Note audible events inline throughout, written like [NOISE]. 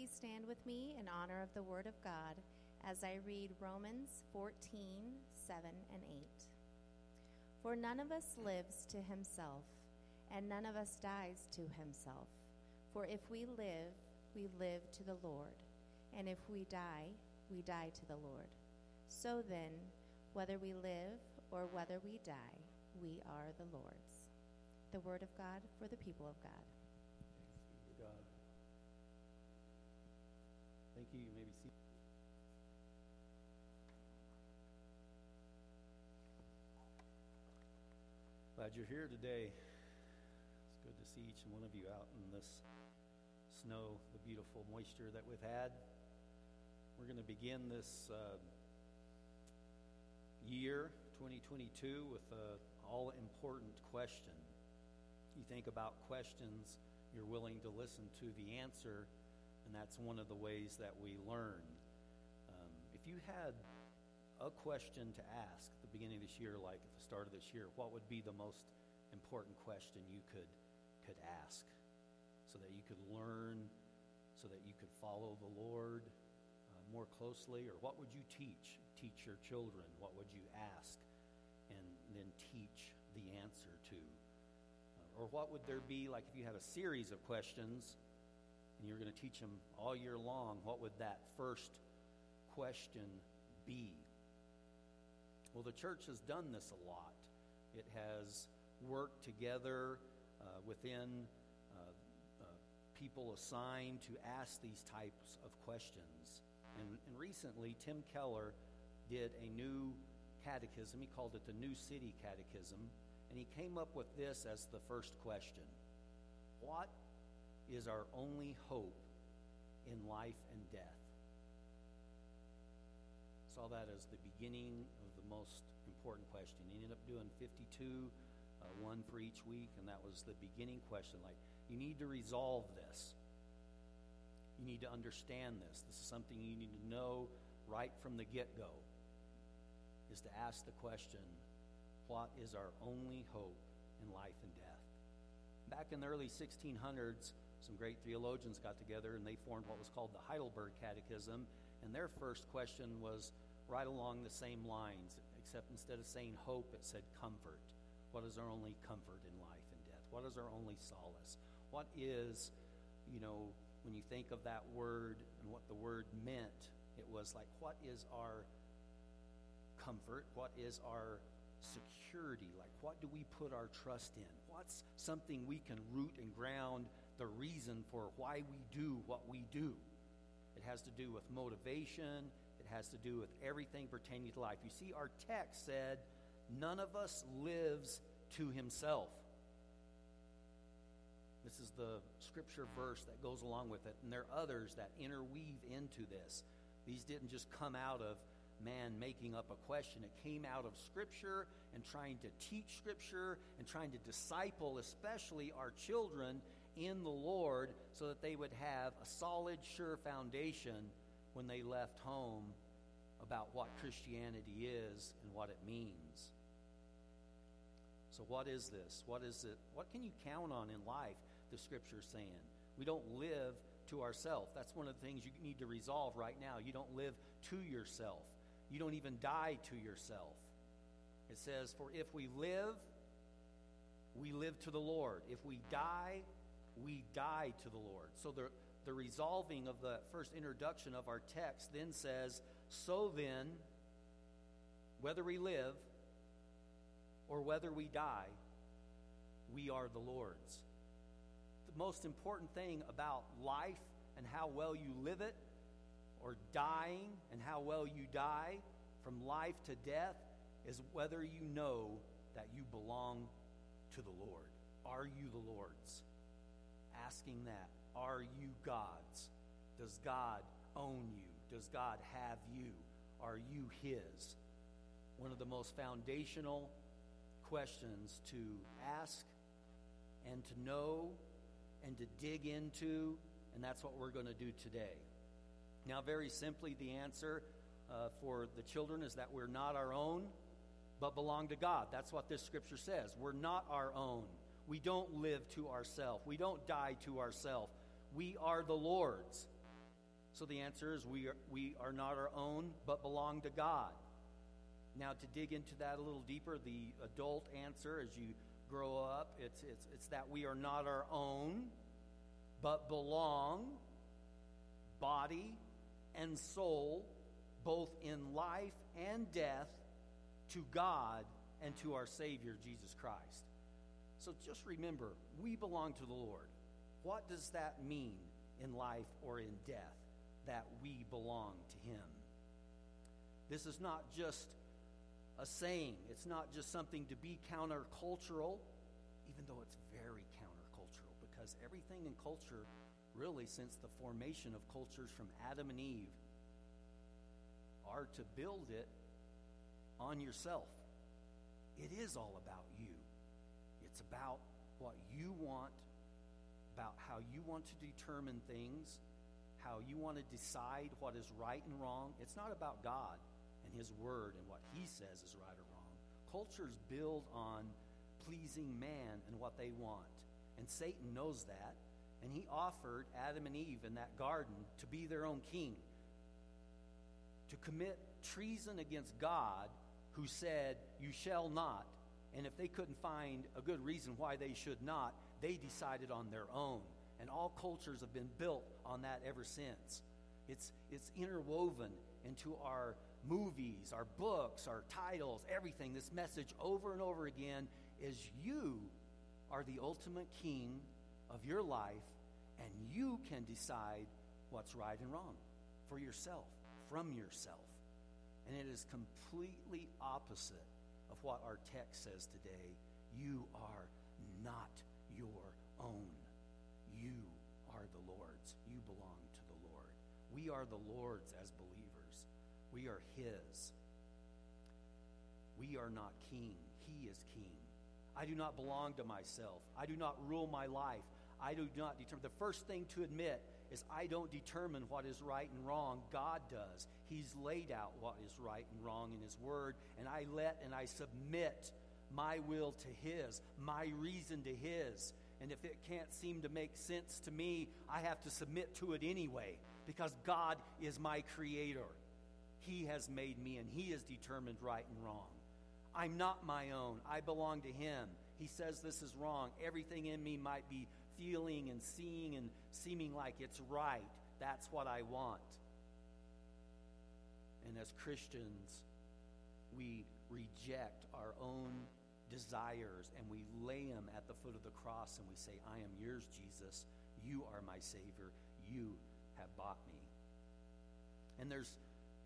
please stand with me in honor of the Word of God as I read Romans 14 7 and 8. For none of us lives to himself, and none of us dies to himself. For if we live, we live to the Lord, and if we die, we die to the Lord. So then, whether we live or whether we die, we are the Lord's. The word of God for the people of God. Thanks be to God. Thank you. You may be seated. Glad you're here today. It's good to see each and one of you out in this snow, the beautiful moisture that we've had. We're going to begin this uh, year, 2022, with an all important question. You think about questions, you're willing to listen to the answer, and that's one of the ways that we learn. Um, if you had a question to ask at the beginning of this year, like at the start of this year, what would be the most important question you could could ask, so that you could learn, so that you could follow the Lord uh, more closely, or what would you teach? Teach your children. What would you ask, and then teach the answer to? Uh, or what would there be like if you had a series of questions? And you're going to teach them all year long, what would that first question be? Well, the church has done this a lot. It has worked together uh, within uh, uh, people assigned to ask these types of questions. And, and recently, Tim Keller did a new catechism. He called it the New City Catechism. And he came up with this as the first question What is our only hope in life and death? Saw that as the beginning most important question. He ended up doing 52, uh, one for each week, and that was the beginning question. Like, you need to resolve this. You need to understand this. This is something you need to know right from the get go. Is to ask the question, what is our only hope in life and death? Back in the early 1600s, some great theologians got together and they formed what was called the Heidelberg Catechism. And their first question was right along the same lines, except instead of saying hope, it said comfort. What is our only comfort in life and death? What is our only solace? What is, you know, when you think of that word and what the word meant, it was like, what is our comfort? What is our security? Like, what do we put our trust in? What's something we can root and ground the reason for why we do what we do? It has to do with motivation, has to do with everything pertaining to life. You see, our text said, None of us lives to himself. This is the scripture verse that goes along with it. And there are others that interweave into this. These didn't just come out of man making up a question. It came out of Scripture and trying to teach Scripture and trying to disciple, especially our children, in the Lord so that they would have a solid, sure foundation when they left home about what Christianity is and what it means. So, what is this? What is it? What can you count on in life? The Scripture's saying we don't live to ourselves. That's one of the things you need to resolve right now. You don't live to yourself. You don't even die to yourself. It says, For if we live, we live to the Lord. If we die, we die to the Lord. So the, the resolving of the first introduction of our text then says, So then, whether we live or whether we die, we are the Lord's. The most important thing about life and how well you live it or dying and how well you die from life to death is whether you know that you belong to the Lord. Are you the Lord's? Asking that. Are you God's? Does God own you? Does God have you? Are you His? One of the most foundational questions to ask and to know and to dig into, and that's what we're going to do today. Now, very simply, the answer uh, for the children is that we're not our own, but belong to God. That's what this scripture says. We're not our own. We don't live to ourselves. We don't die to ourselves. We are the Lord's. So the answer is we are, we are not our own, but belong to God. Now, to dig into that a little deeper, the adult answer as you grow up, it's, it's, it's that we are not our own, but belong, body and soul, both in life and death, to God and to our Savior, Jesus Christ. So just remember, we belong to the Lord. What does that mean in life or in death? That we belong to Him. This is not just a saying, it's not just something to be countercultural, even though it's very countercultural, because everything in culture, really, since the formation of cultures from Adam and Eve, are to build it on yourself. It is all about you. It's about what you want, about how you want to determine things, how you want to decide what is right and wrong. It's not about God and His Word and what He says is right or wrong. Cultures build on pleasing man and what they want. And Satan knows that. And he offered Adam and Eve in that garden to be their own king, to commit treason against God who said, You shall not. And if they couldn't find a good reason why they should not, they decided on their own. And all cultures have been built on that ever since. It's, it's interwoven into our movies, our books, our titles, everything. This message over and over again is you are the ultimate king of your life, and you can decide what's right and wrong for yourself, from yourself. And it is completely opposite of what our text says today. You are not your own. We are the Lord's as believers. We are His. We are not king. He is king. I do not belong to myself. I do not rule my life. I do not determine. The first thing to admit is I don't determine what is right and wrong. God does. He's laid out what is right and wrong in His Word, and I let and I submit my will to His, my reason to His. And if it can't seem to make sense to me, I have to submit to it anyway because God is my creator. He has made me and He has determined right and wrong. I'm not my own, I belong to Him. He says this is wrong. Everything in me might be feeling and seeing and seeming like it's right. That's what I want. And as Christians, we reject our own desires and we lay them at the foot of the cross and we say, I am yours, Jesus. You are my Savior. You have bought me. And there's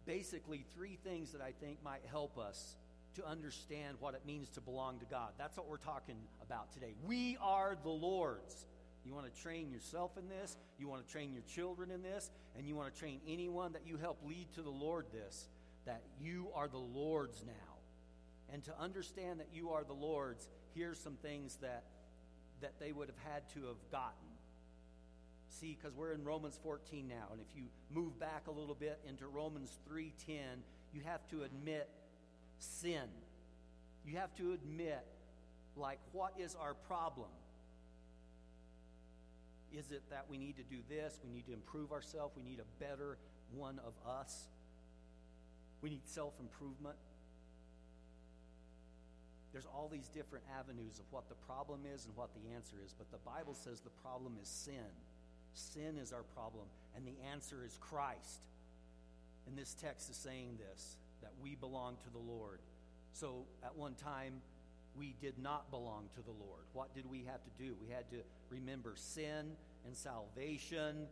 basically three things that I think might help us to understand what it means to belong to God. That's what we're talking about today. We are the Lord's. You want to train yourself in this, you want to train your children in this, and you want to train anyone that you help lead to the Lord this, that you are the Lord's now. And to understand that you are the Lord's, here's some things that that they would have had to have gotten. See, because we're in Romans 14 now, and if you move back a little bit into Romans 3:10, you have to admit sin. You have to admit, like, what is our problem? Is it that we need to do this? We need to improve ourselves? We need a better one of us? We need self improvement? There's all these different avenues of what the problem is and what the answer is, but the Bible says the problem is sin. Sin is our problem, and the answer is Christ. And this text is saying this that we belong to the Lord. So at one time, we did not belong to the Lord. What did we have to do? We had to remember sin and salvation.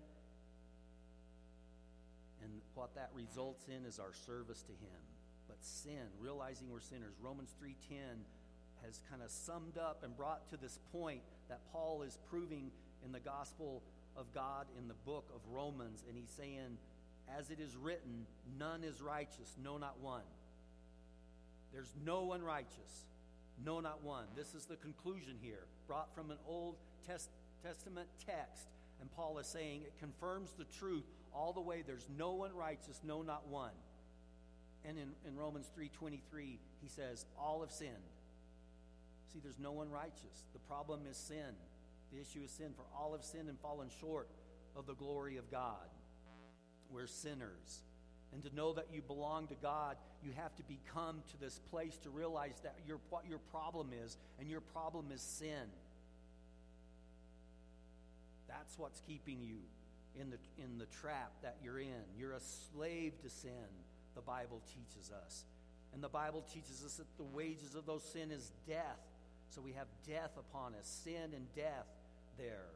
And what that results in is our service to Him. But sin, realizing we're sinners, Romans 3:10 has kind of summed up and brought to this point that Paul is proving in the gospel of God in the book of Romans. And he's saying, as it is written, none is righteous, no, not one. There's no one righteous. No, not one. This is the conclusion here, brought from an Old Test- Testament text. And Paul is saying it confirms the truth all the way. There's no one righteous, no, not one. And in, in Romans 3.23, he says, all have sinned. See, there's no one righteous. The problem is sin. The issue is sin, for all have sinned and fallen short of the glory of God. we're sinners. And to know that you belong to God, you have to become to this place to realize that your, what your problem is, and your problem is sin. That's what's keeping you in the, in the trap that you're in. You're a slave to sin, the Bible teaches us. And the Bible teaches us that the wages of those sin is death. So we have death upon us, sin and death there.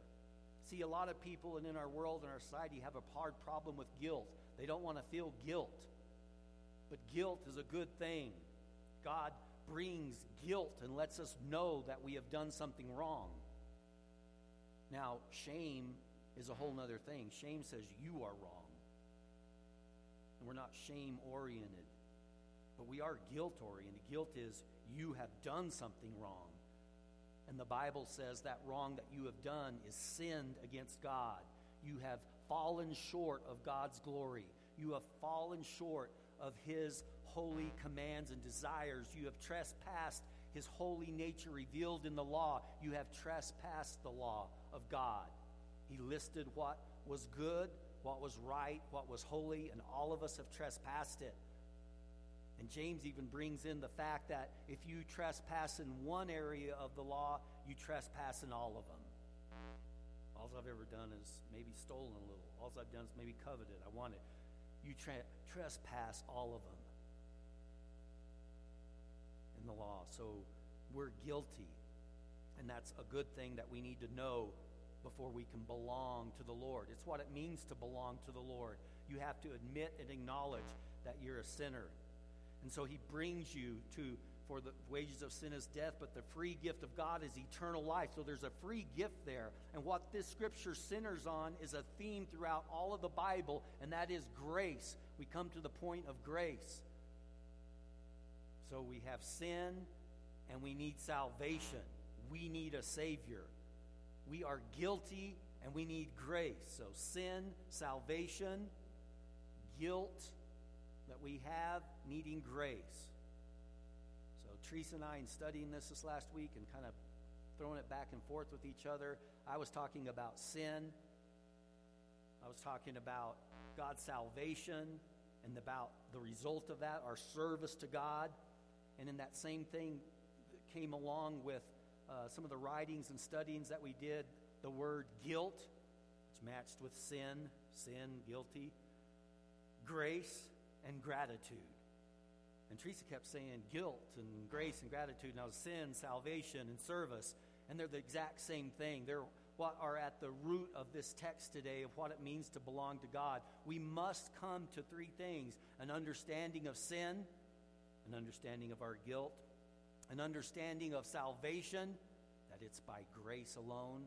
See, a lot of people and in our world and our society have a hard problem with guilt. They don't want to feel guilt. But guilt is a good thing. God brings guilt and lets us know that we have done something wrong. Now, shame is a whole other thing. Shame says you are wrong. And we're not shame oriented, but we are guilt oriented. Guilt is you have done something wrong. And the Bible says that wrong that you have done is sinned against God. You have fallen short of God's glory. You have fallen short of His holy commands and desires. You have trespassed His holy nature revealed in the law. You have trespassed the law of God. He listed what was good, what was right, what was holy, and all of us have trespassed it. And James even brings in the fact that if you trespass in one area of the law, you trespass in all of them. All I've ever done is maybe stolen a little. All I've done is maybe coveted. I want it. You tra- trespass all of them in the law. So we're guilty. And that's a good thing that we need to know before we can belong to the Lord. It's what it means to belong to the Lord. You have to admit and acknowledge that you're a sinner. And so he brings you to, for the wages of sin is death, but the free gift of God is eternal life. So there's a free gift there. And what this scripture centers on is a theme throughout all of the Bible, and that is grace. We come to the point of grace. So we have sin and we need salvation. We need a Savior. We are guilty and we need grace. So, sin, salvation, guilt that we have, needing grace. So, Teresa and I, in studying this this last week and kind of throwing it back and forth with each other, I was talking about sin. I was talking about God's salvation and about the result of that, our service to God. And then that same thing came along with uh, some of the writings and studyings that we did, the word guilt, which matched with sin, sin, guilty, grace, and gratitude. And Teresa kept saying guilt and grace and gratitude. Now, sin, salvation, and service. And they're the exact same thing. They're what are at the root of this text today of what it means to belong to God. We must come to three things an understanding of sin, an understanding of our guilt, an understanding of salvation, that it's by grace alone.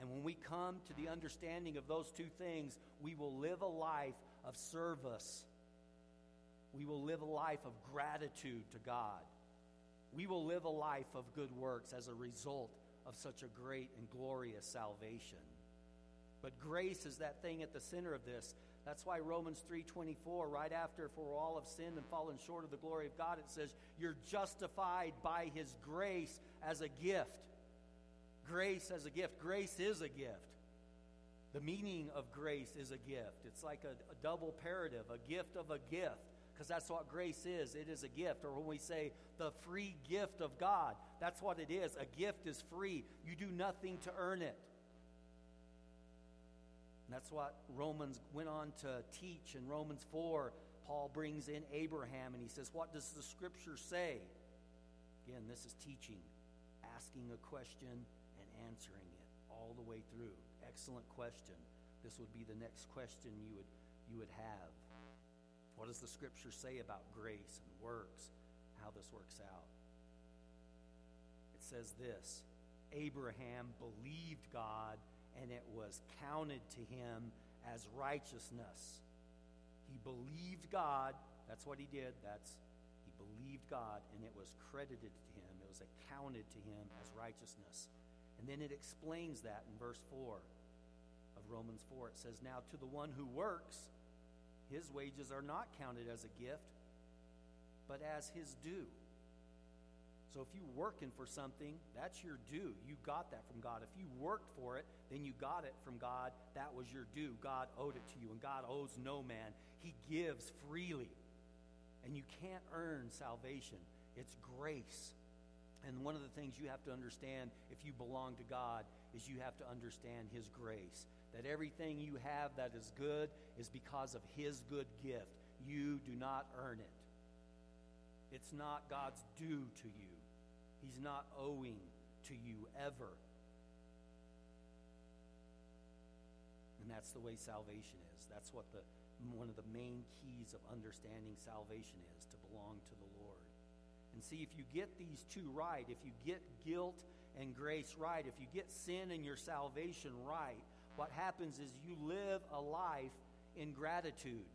And when we come to the understanding of those two things, we will live a life of service. We will live a life of gratitude to God. We will live a life of good works as a result of such a great and glorious salvation. But grace is that thing at the center of this that's why Romans 3:24 right after for all have sinned and fallen short of the glory of God it says you're justified by his grace as a gift. Grace as a gift. Grace is a gift. The meaning of grace is a gift. It's like a, a double parative, a gift of a gift because that's what grace is. It is a gift. Or when we say the free gift of God, that's what it is. A gift is free. You do nothing to earn it. And that's what Romans went on to teach in Romans 4. Paul brings in Abraham and he says, What does the scripture say? Again, this is teaching, asking a question and answering it all the way through. Excellent question. This would be the next question you would, you would have. What does the scripture say about grace and works, how this works out? It says this Abraham believed God and it was counted to him as righteousness. He believed God. That's what he did. That's he believed God and it was credited to him. It was accounted to him as righteousness. And then it explains that in verse 4 of Romans 4. It says, Now to the one who works, his wages are not counted as a gift, but as his due. So if you're working for something, that's your due. You got that from God. If you worked for it, then you got it from God. That was your due. God owed it to you, and God owes no man. He gives freely. And you can't earn salvation, it's grace. And one of the things you have to understand if you belong to God is you have to understand His grace. That everything you have that is good is because of His good gift. You do not earn it. It's not God's due to you. He's not owing to you ever. And that's the way salvation is. That's what the one of the main keys of understanding salvation is to belong to the Lord. And see, if you get these two right, if you get guilt and grace right, if you get sin and your salvation right, what happens is you live a life in gratitude.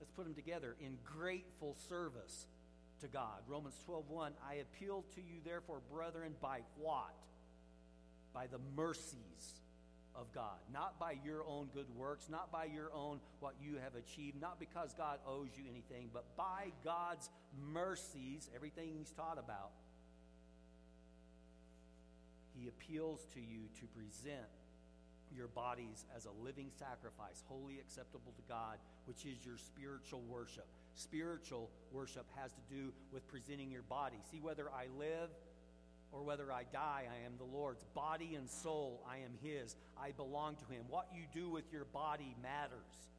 Let's put them together in grateful service to God. Romans 12:1 I appeal to you therefore brethren by what? By the mercies of God, not by your own good works, not by your own what you have achieved, not because God owes you anything, but by God's mercies, everything he's taught about. He appeals to you to present your bodies as a living sacrifice, wholly acceptable to God, which is your spiritual worship. Spiritual worship has to do with presenting your body. See, whether I live or whether I die, I am the Lord's. Body and soul, I am His. I belong to Him. What you do with your body matters,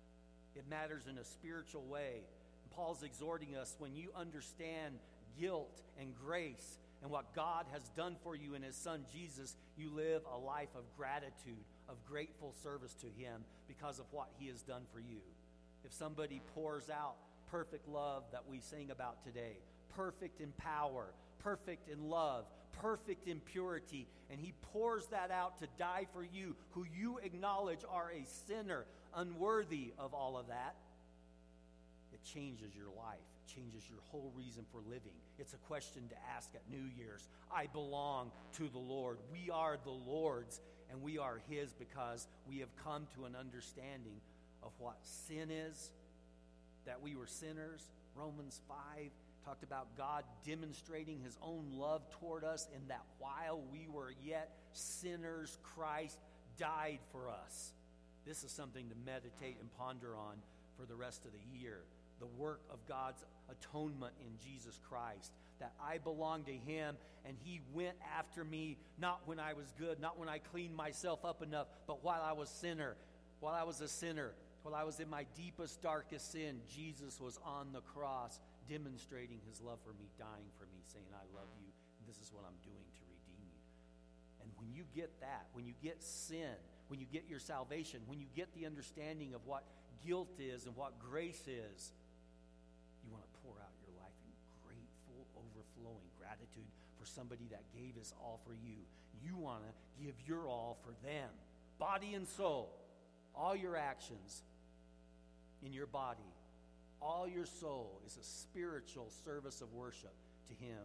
it matters in a spiritual way. Paul's exhorting us when you understand guilt and grace and what God has done for you in His Son Jesus, you live a life of gratitude, of grateful service to Him because of what He has done for you. If somebody pours out perfect love that we sing about today, perfect in power, perfect in love, perfect in purity, and He pours that out to die for you, who you acknowledge are a sinner, unworthy of all of that, changes your life. It changes your whole reason for living. It's a question to ask at New Year's. I belong to the Lord. We are the Lord's, and we are His because we have come to an understanding of what sin is, that we were sinners. Romans 5 talked about God demonstrating his own love toward us in that while we were yet sinners, Christ died for us. This is something to meditate and ponder on for the rest of the year. The work of God's atonement in Jesus Christ. That I belong to Him and He went after me not when I was good, not when I cleaned myself up enough, but while I was sinner, while I was a sinner, while I was in my deepest, darkest sin, Jesus was on the cross demonstrating his love for me, dying for me, saying, I love you, and this is what I'm doing to redeem you. And when you get that, when you get sin, when you get your salvation, when you get the understanding of what guilt is and what grace is, somebody that gave his all for you. You want to give your all for them, body and soul, all your actions in your body all your soul is a spiritual service of worship to Him.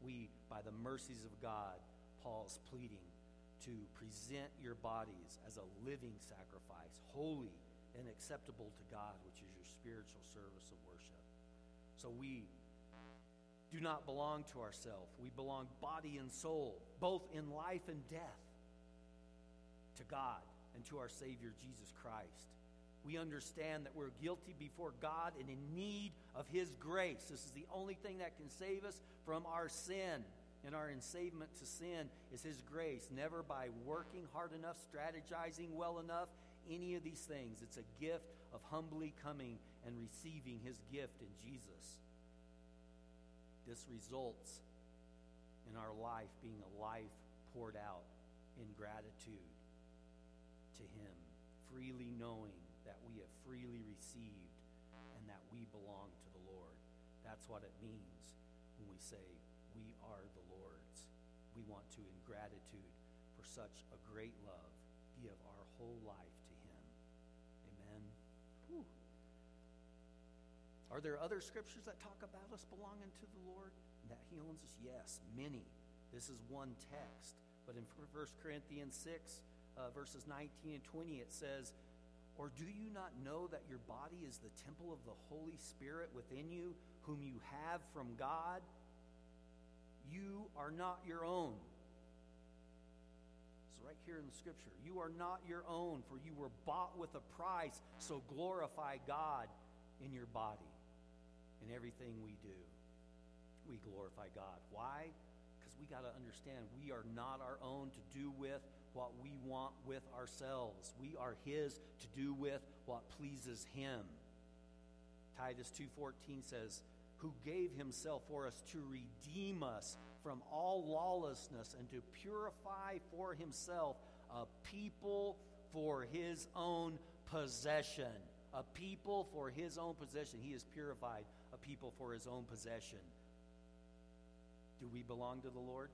We, by the mercies of God, Paul's pleading to present your bodies as a living sacrifice, holy and acceptable to God, which is your spiritual service of worship. So we do not belong to ourselves. We belong body and soul, both in life and death, to God and to our Savior Jesus Christ we understand that we're guilty before God and in need of His grace. This is the only thing that can save us from our sin. And our ensavement to sin is His grace, never by working hard enough, strategizing well enough, any of these things. It's a gift of humbly coming and receiving His gift in Jesus. This results in our life being a life poured out in gratitude to Him, freely knowing that we have freely received and that we belong to the Lord. That's what it means when we say, We are the Lord's. We want to, in gratitude for such a great love, give our whole life to Him. Amen. Whew. Are there other scriptures that talk about us belonging to the Lord? That He owns us? Yes, many. This is one text. But in 1 Corinthians 6, uh, verses 19 and 20, it says, or do you not know that your body is the temple of the Holy Spirit within you, whom you have from God? You are not your own. So, right here in the scripture. You are not your own, for you were bought with a price. So glorify God in your body. In everything we do, we glorify God. Why? Because we got to understand we are not our own to do with what we want with ourselves. We are his to do with what pleases him. Titus 2:14 says, "Who gave himself for us to redeem us from all lawlessness and to purify for himself a people for his own possession." A people for his own possession. He has purified people for his own possession. Do we belong to the Lord?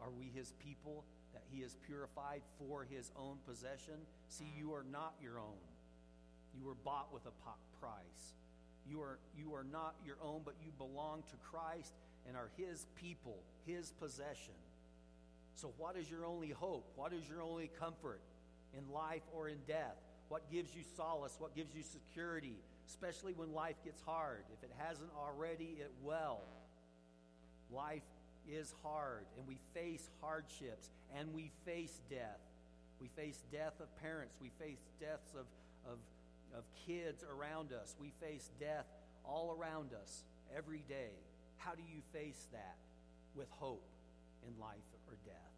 Are we his people that he has purified for his own possession? See, you are not your own. You were bought with a price. You are, you are not your own, but you belong to Christ and are His people, His possession. So, what is your only hope? What is your only comfort in life or in death? What gives you solace? What gives you security, especially when life gets hard? If it hasn't already, it will. Life is hard, and we face hardships, and we face death. We face death of parents, we face deaths of, of of kids around us. We face death all around us every day. How do you face that? With hope in life or death,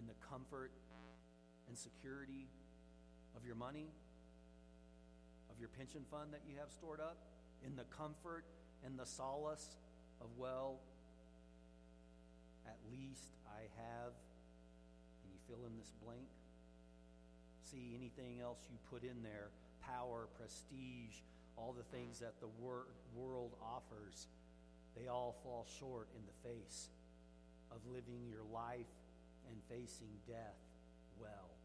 in the comfort and security of your money, of your pension fund that you have stored up, in the comfort and the solace of, well, at least I have, and you fill in this blank. See, anything else you put in there power, prestige, all the things that the wor- world offers, they all fall short in the face of living your life and facing death well.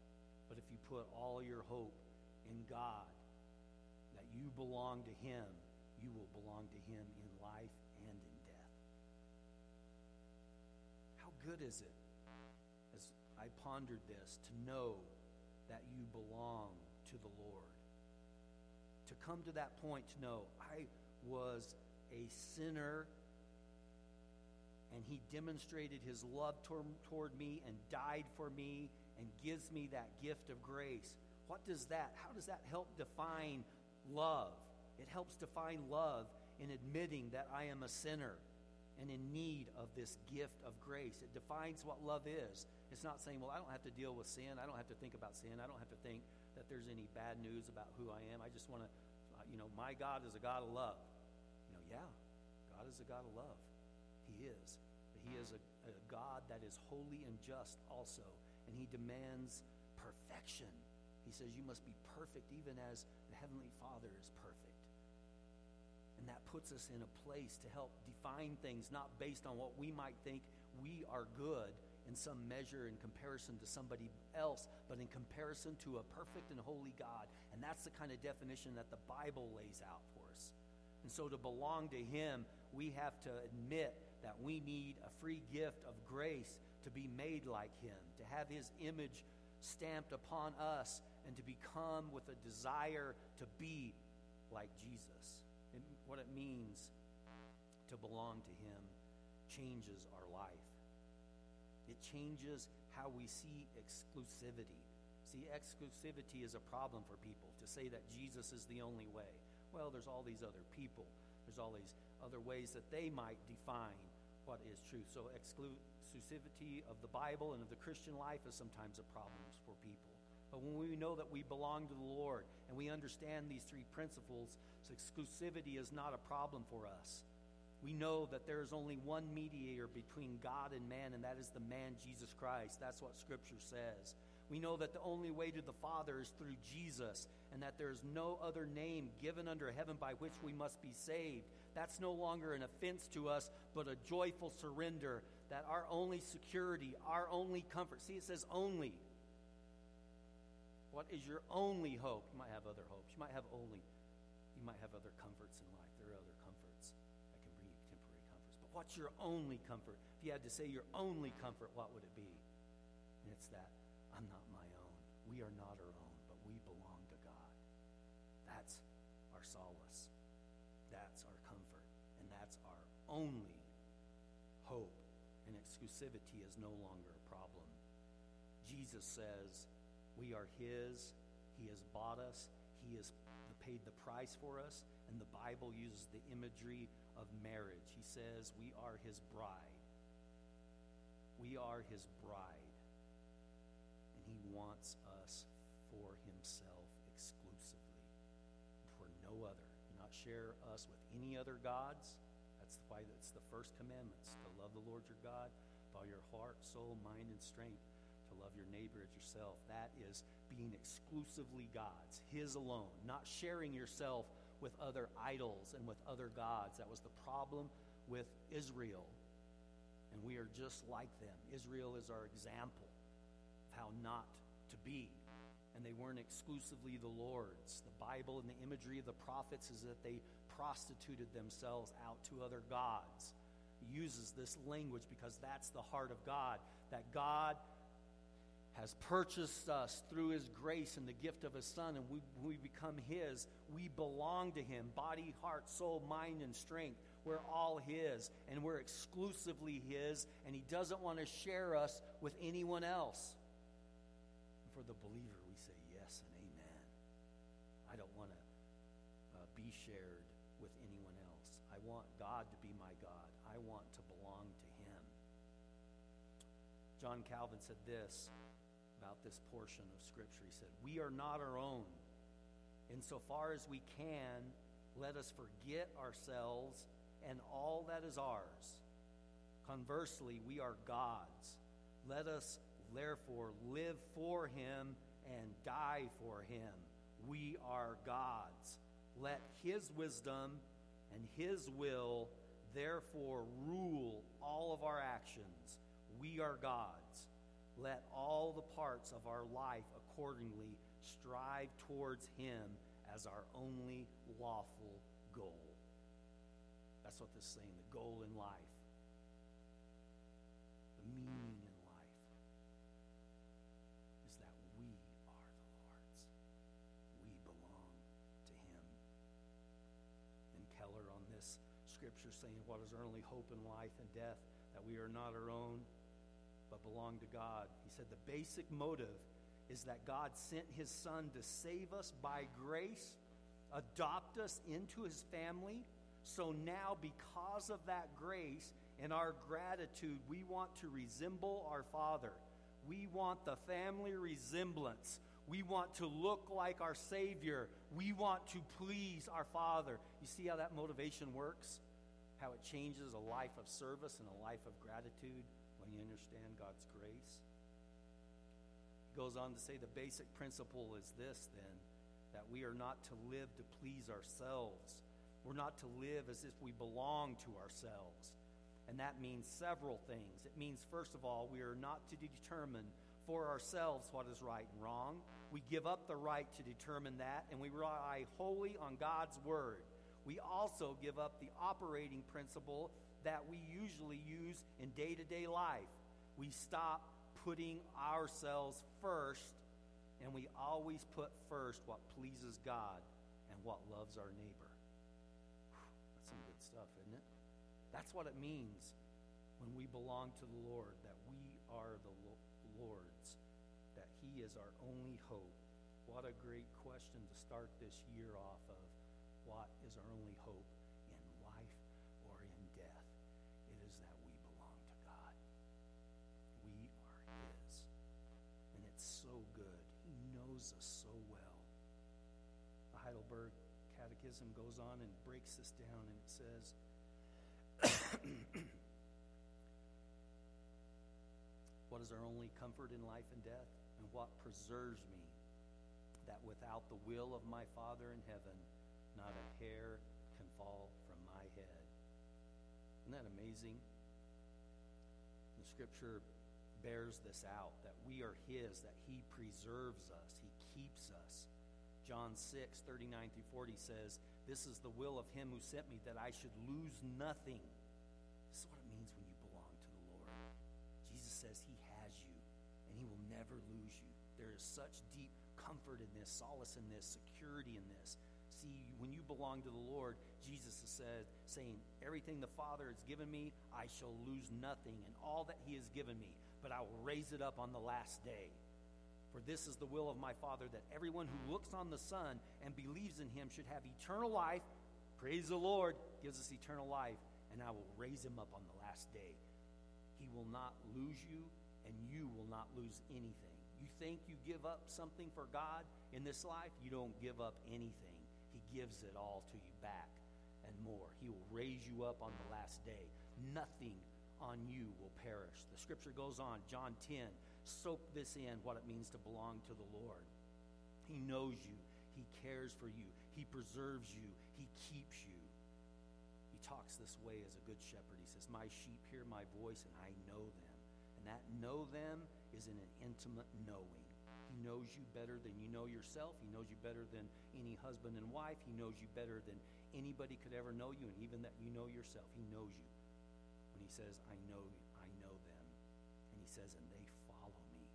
But if you put all your hope in God, that you belong to Him, you will belong to Him in life and in death. How good is it, as I pondered this, to know that you belong to the Lord? to come to that point to know I was a sinner and he demonstrated his love toward, me and died for me and gives me that gift of grace. What does that, how does that help define love? It helps define love in admitting that I am a sinner and in need of this gift of grace. It defines what love is. It's not saying, well, I don't have to deal with sin. I don't have to think about sin. I don't have to think that there's any bad news about who I am. I just want to uh, you know, my God is a God of love. You know, yeah, God is a God of love. He is. But he is a, a God that is holy and just also. And he demands perfection. He says, You must be perfect even as the Heavenly Father is perfect. And that puts us in a place to help define things not based on what we might think we are good in some measure in comparison to somebody else, but in comparison to a perfect and holy God. And that's the kind of definition that the Bible lays out for us. And so to belong to Him, we have to admit that we need a free gift of grace to be made like Him, to have His image stamped upon us, and to become with a desire to be like Jesus. And what it means to belong to Him changes our life. It changes how we see exclusivity. See, exclusivity is a problem for people to say that Jesus is the only way. Well, there's all these other people, there's all these other ways that they might define what is truth. So, exclusivity of the Bible and of the Christian life is sometimes a problem for people. But when we know that we belong to the Lord and we understand these three principles, so exclusivity is not a problem for us. We know that there is only one mediator between God and man, and that is the man Jesus Christ. That's what Scripture says. We know that the only way to the Father is through Jesus, and that there is no other name given under heaven by which we must be saved. That's no longer an offense to us, but a joyful surrender that our only security, our only comfort. See, it says only. What is your only hope? You might have other hopes. You might have only, you might have other comforts in life. There are other comforts that can bring you temporary comforts. But what's your only comfort? If you had to say your only comfort, what would it be? And it's that I'm not my own. We are not our own, but we belong to God. That's our solace. That's hope. And only exclusivity is no longer a problem. Jesus says, We are His, He has bought us, He has paid the price for us, and the Bible uses the imagery of marriage. He says, We are His bride. We are His bride. And He wants us for Himself exclusively, for no other. Not share us with any other gods. That's why it's the first commandments to love the Lord your God with all your heart, soul, mind, and strength to love your neighbor as yourself. That is being exclusively God's, His alone, not sharing yourself with other idols and with other gods. That was the problem with Israel. And we are just like them. Israel is our example of how not to be. And they weren't exclusively the Lord's. The Bible and the imagery of the prophets is that they prostituted themselves out to other gods. He uses this language because that's the heart of God, that God has purchased us through his grace and the gift of his son and we, we become his we belong to him body heart soul mind and strength. We're all his and we're exclusively his and he doesn't want to share us with anyone else. For the believer we say yes and amen. I don't want to uh, be shared with anyone else i want god to be my god i want to belong to him john calvin said this about this portion of Scripture. He said, We are not our own. Insofar as we can, let us forget ourselves and all that is ours. Conversely, we are God's. Let us therefore live for Him and die for Him. We are God's. Let His wisdom and His will therefore rule all of our actions. We are God's. Let all the parts of our life accordingly strive towards Him as our only lawful goal. That's what this is saying the goal in life, the meaning What is our only hope in life and death? That we are not our own but belong to God. He said the basic motive is that God sent his son to save us by grace, adopt us into his family. So now, because of that grace and our gratitude, we want to resemble our Father. We want the family resemblance. We want to look like our Savior. We want to please our Father. You see how that motivation works? How it changes a life of service and a life of gratitude? when you understand God's grace. He goes on to say the basic principle is this then that we are not to live to please ourselves. We're not to live as if we belong to ourselves. And that means several things. It means, first of all, we are not to determine for ourselves what is right and wrong. We give up the right to determine that, and we rely wholly on God's Word. We also give up the operating principle that we usually use in day to day life. We stop putting ourselves first, and we always put first what pleases God and what loves our neighbor. That's some good stuff, isn't it? That's what it means when we belong to the Lord, that we are the Lord's, that He is our only hope. What a great question to start this year off of. What is our only hope? In life or in death. It is that we belong to God. We are His. And it's so good. He knows us so well. The Heidelberg Catechism goes on and breaks this down, and it says, [COUGHS] What is our only comfort in life and death? And what preserves me? That without the will of my Father in heaven, not a hair can fall from my head. Isn't that amazing? The scripture bears this out that we are His, that He preserves us, He keeps us. John 6, 39 through 40 says, This is the will of him who sent me, that I should lose nothing. This is what it means when you belong to the Lord. Jesus says he has you, and he will never lose you. There is such deep comfort in this, solace in this, security in this. See, when you belong to the Lord, Jesus said, saying, Everything the Father has given me, I shall lose nothing, and all that He has given me, but I will raise it up on the last day. For this is the will of my Father, that everyone who looks on the Son and believes in him should have eternal life. Praise the Lord, gives us eternal life, and I will raise him up on the last day. He will not lose you, and you will not lose anything. You think you give up something for God in this life? You don't give up anything. Gives it all to you back and more. He will raise you up on the last day. Nothing on you will perish. The scripture goes on, John 10 soak this in what it means to belong to the Lord. He knows you, He cares for you, He preserves you, He keeps you. He talks this way as a good shepherd. He says, My sheep hear my voice, and I know them. And that know them is in an intimate knowing. He knows you better than you know yourself. He knows you better than any husband and wife. He knows you better than anybody could ever know you, and even that you know yourself. He knows you. When he says, I know you, I know them. And he says, and they follow me.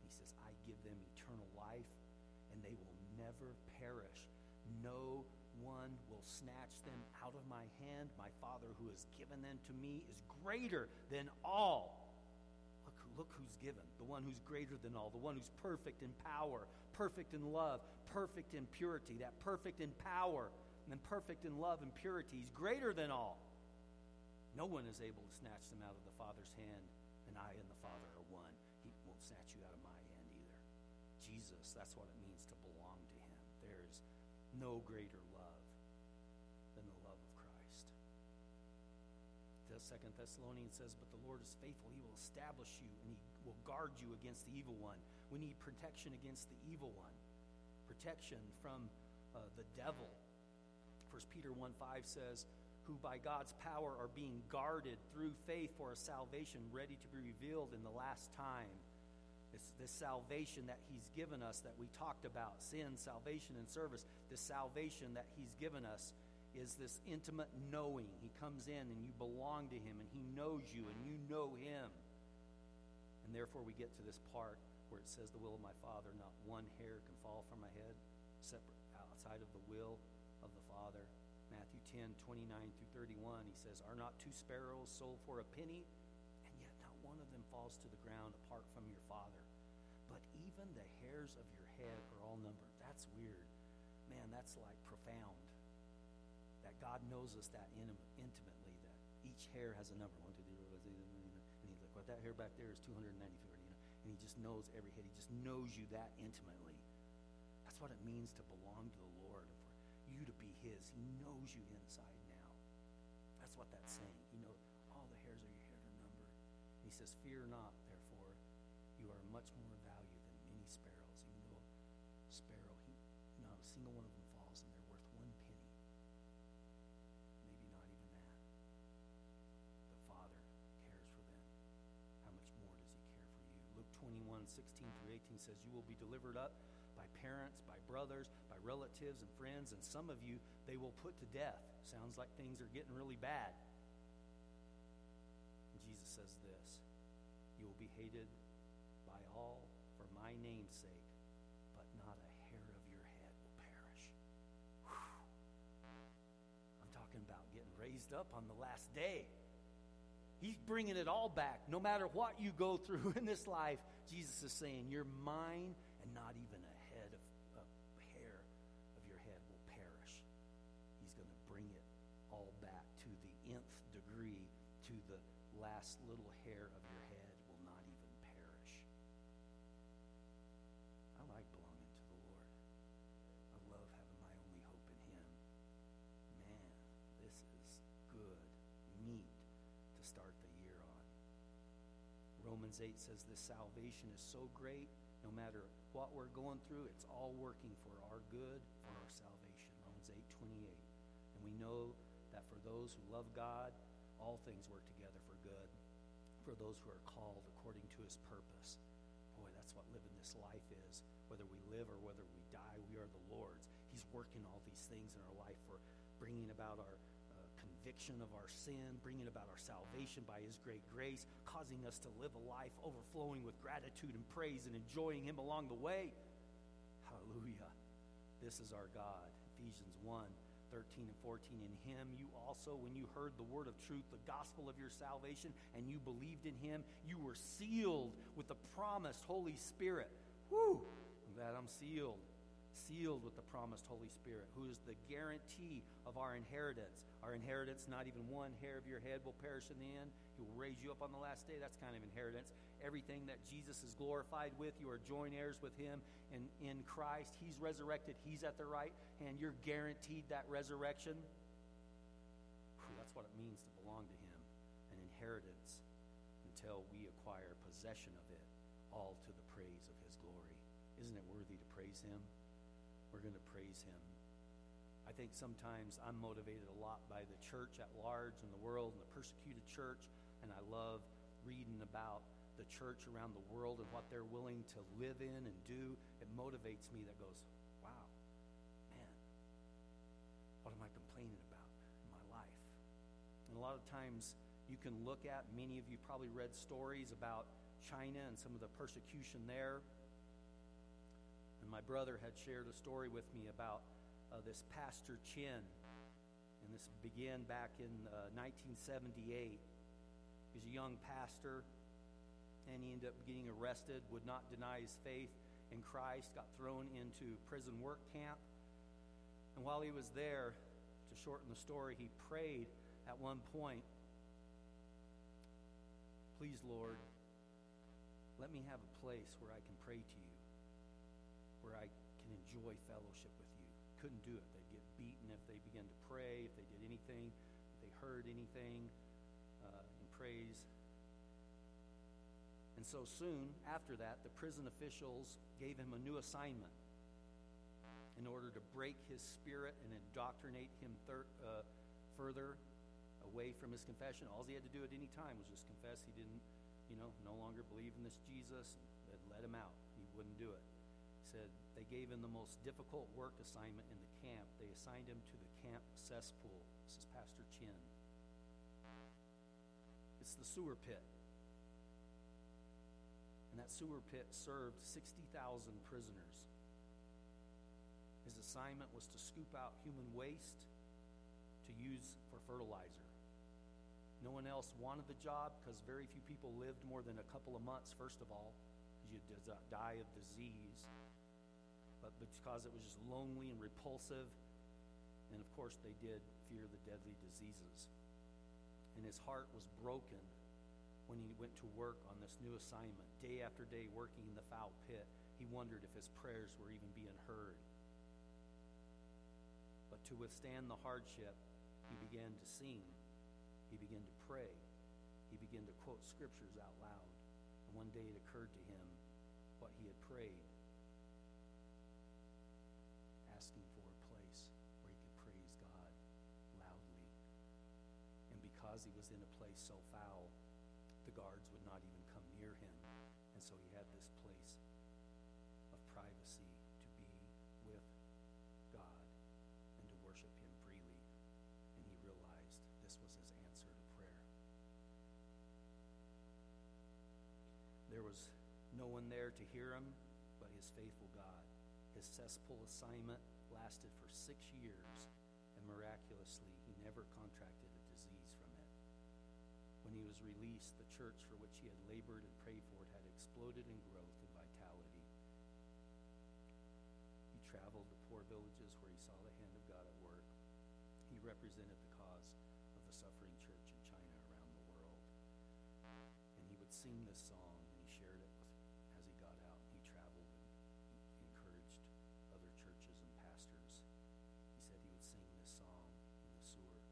He says, I give them eternal life, and they will never perish. No one will snatch them out of my hand. My Father who has given them to me is greater than all. Look, who's given the one who's greater than all, the one who's perfect in power, perfect in love, perfect in purity, that perfect in power and perfect in love and purity. He's greater than all. No one is able to snatch them out of the Father's hand, and I and the Father are one. He won't snatch you out of my hand either. Jesus, that's what it means to belong to Him. There's no greater Second Thessalonians says, But the Lord is faithful. He will establish you and He will guard you against the evil one. We need protection against the evil one, protection from uh, the devil. First Peter 1 5 says, who by God's power are being guarded through faith for a salvation ready to be revealed in the last time. It's this salvation that He's given us that we talked about sin, salvation, and service. This salvation that He's given us is this intimate knowing. He comes in and you belong to Him and He knows you and you know Him. And therefore, we get to this part where it says, The will of my Father, not one hair can fall from my head, separate outside of the will of the Father. Matthew 10, 29 through 31, he says, Are not two sparrows sold for a penny? And yet not one of them falls to the ground apart from your Father. But even the hairs of your head are all numbered. That's weird. Man, that's like profound. God knows us that intimately, that each hair has a number. One, two, three, four, five, six, seven, eight, nine. And he's like, well, that hair back there is 294, you know. And he just knows every head. He just knows you that intimately. That's what it means to belong to the Lord, for you to be his. He knows you inside now. That's what that's saying. You know, all the hairs of your head are numbered. And he says, Fear not, therefore, you are much more value than many sparrows. Though a sparrow, he, not a single one of them falls, and they're 16 through 18 says, You will be delivered up by parents, by brothers, by relatives and friends, and some of you they will put to death. Sounds like things are getting really bad. Jesus says this You will be hated by all for my name's sake, but not a hair of your head will perish. Whew. I'm talking about getting raised up on the last day. He's bringing it all back. No matter what you go through [LAUGHS] in this life, Jesus is saying, You're mine, and not even a head of a hair of your head will perish. He's going to bring it all back to the nth degree, to the last little Romans 8 says this salvation is so great, no matter what we're going through, it's all working for our good, for our salvation. Romans 8 28. And we know that for those who love God, all things work together for good for those who are called according to his purpose. Boy, that's what living this life is. Whether we live or whether we die, we are the Lord's. He's working all these things in our life for bringing about our conviction of our sin, bringing about our salvation by his great grace, causing us to live a life overflowing with gratitude and praise and enjoying him along the way. Hallelujah. This is our God. Ephesians 1 13 and 14. In him you also, when you heard the word of truth, the gospel of your salvation, and you believed in him, you were sealed with the promised Holy Spirit. Whew! I'm glad I'm sealed. Sealed with the promised Holy Spirit, who is the guarantee of our inheritance. Our inheritance, not even one hair of your head will perish in the end. He will raise you up on the last day. That's kind of inheritance everything that Jesus is glorified with. You are joint heirs with him and in Christ. He's resurrected, he's at the right hand. You're guaranteed that resurrection. Whew, that's what it means to belong to him an inheritance until we acquire possession of it, all to the praise of his glory. Isn't it worthy to praise him? We're going to praise him. I think sometimes I'm motivated a lot by the church at large and the world and the persecuted church, and I love reading about the church around the world and what they're willing to live in and do, it motivates me that goes, wow, man, what am I complaining about in my life? And a lot of times you can look at, many of you probably read stories about China and some of the persecution there. And my brother had shared a story with me about uh, this Pastor Chin. And this began back in uh, 1978. was a young pastor and he ended up getting arrested, would not deny his faith in Christ, got thrown into prison work camp. And while he was there, to shorten the story, he prayed at one point, Please, Lord, let me have a place where I can pray to you, enjoy fellowship with you. Couldn't do it. They'd get beaten if they began to pray, if they did anything, if they heard anything uh, in praise. And so soon after that, the prison officials gave him a new assignment in order to break his spirit and indoctrinate him thir- uh, further away from his confession. All he had to do at any time was just confess he didn't, you know, no longer believe in this Jesus. They'd let him out. He wouldn't do it. Said they gave him the most difficult work assignment in the camp. They assigned him to the camp cesspool. This is Pastor Chin. It's the sewer pit and that sewer pit served 60,000 prisoners. His assignment was to scoop out human waste to use for fertilizer. No one else wanted the job because very few people lived more than a couple of months, first of all, you'd die of disease. But because it was just lonely and repulsive, and of course they did fear the deadly diseases. And his heart was broken when he went to work on this new assignment, day after day working in the foul pit, he wondered if his prayers were even being heard. But to withstand the hardship, he began to sing. He began to pray. He began to quote scriptures out loud. And one day it occurred to him he had prayed, asking for a place where he could praise God loudly. And because he was in a place so foul, the guards would not even come near him. And so he had this place of privacy to be with God and to worship him freely. And he realized this was his answer to prayer. There was no one there to hear him but his faithful God. His cesspool assignment lasted for six years, and miraculously, he never contracted a disease from it. when he was released, the church for which he had labored and prayed for had exploded in growth and vitality. He traveled to poor villages where he saw the hand of God at work. He represented the cause of the suffering church in China around the world. And he would sing this song believe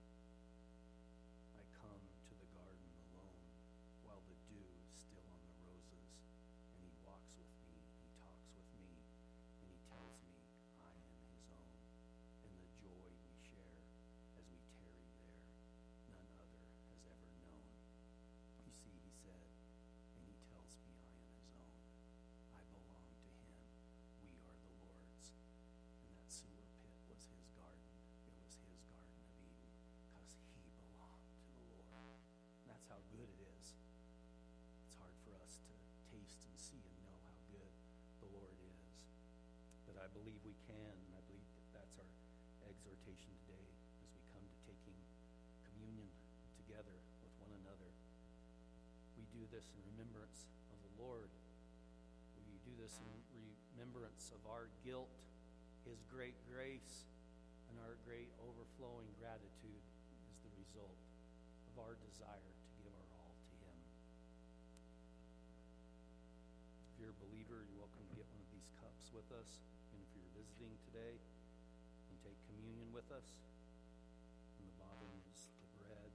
we can. And I believe that that's our exhortation today as we come to taking communion together with one another. We do this in remembrance of the Lord. We do this in remembrance of our guilt, His great grace, and our great overflowing gratitude is the result of our desire to give our all to Him. If you're a believer, you're welcome to get one of these cups with us. Visiting today, and take communion with us. And the bottom is the bread.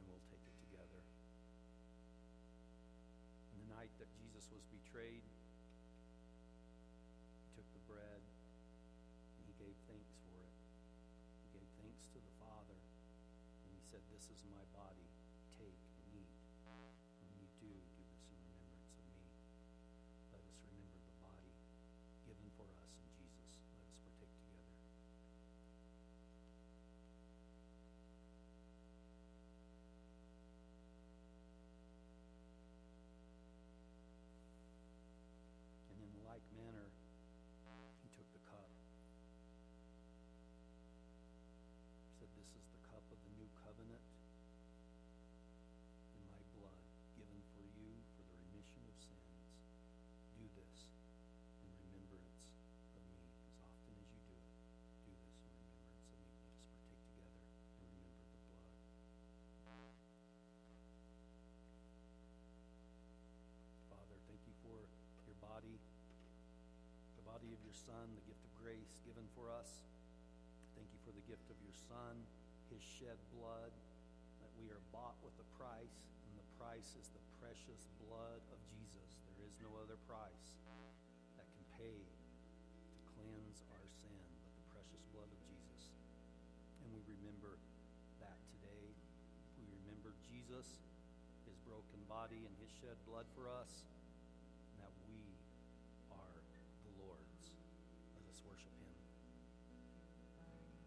And we'll take it together. And the night that Jesus was betrayed, he took the bread and he gave thanks for it. He gave thanks to the Father. And he said, This is my body. Son, the gift of grace given for us. Thank you for the gift of your Son, his shed blood, that we are bought with a price, and the price is the precious blood of Jesus. There is no other price that can pay to cleanse our sin but the precious blood of Jesus. And we remember that today. We remember Jesus, his broken body, and his shed blood for us.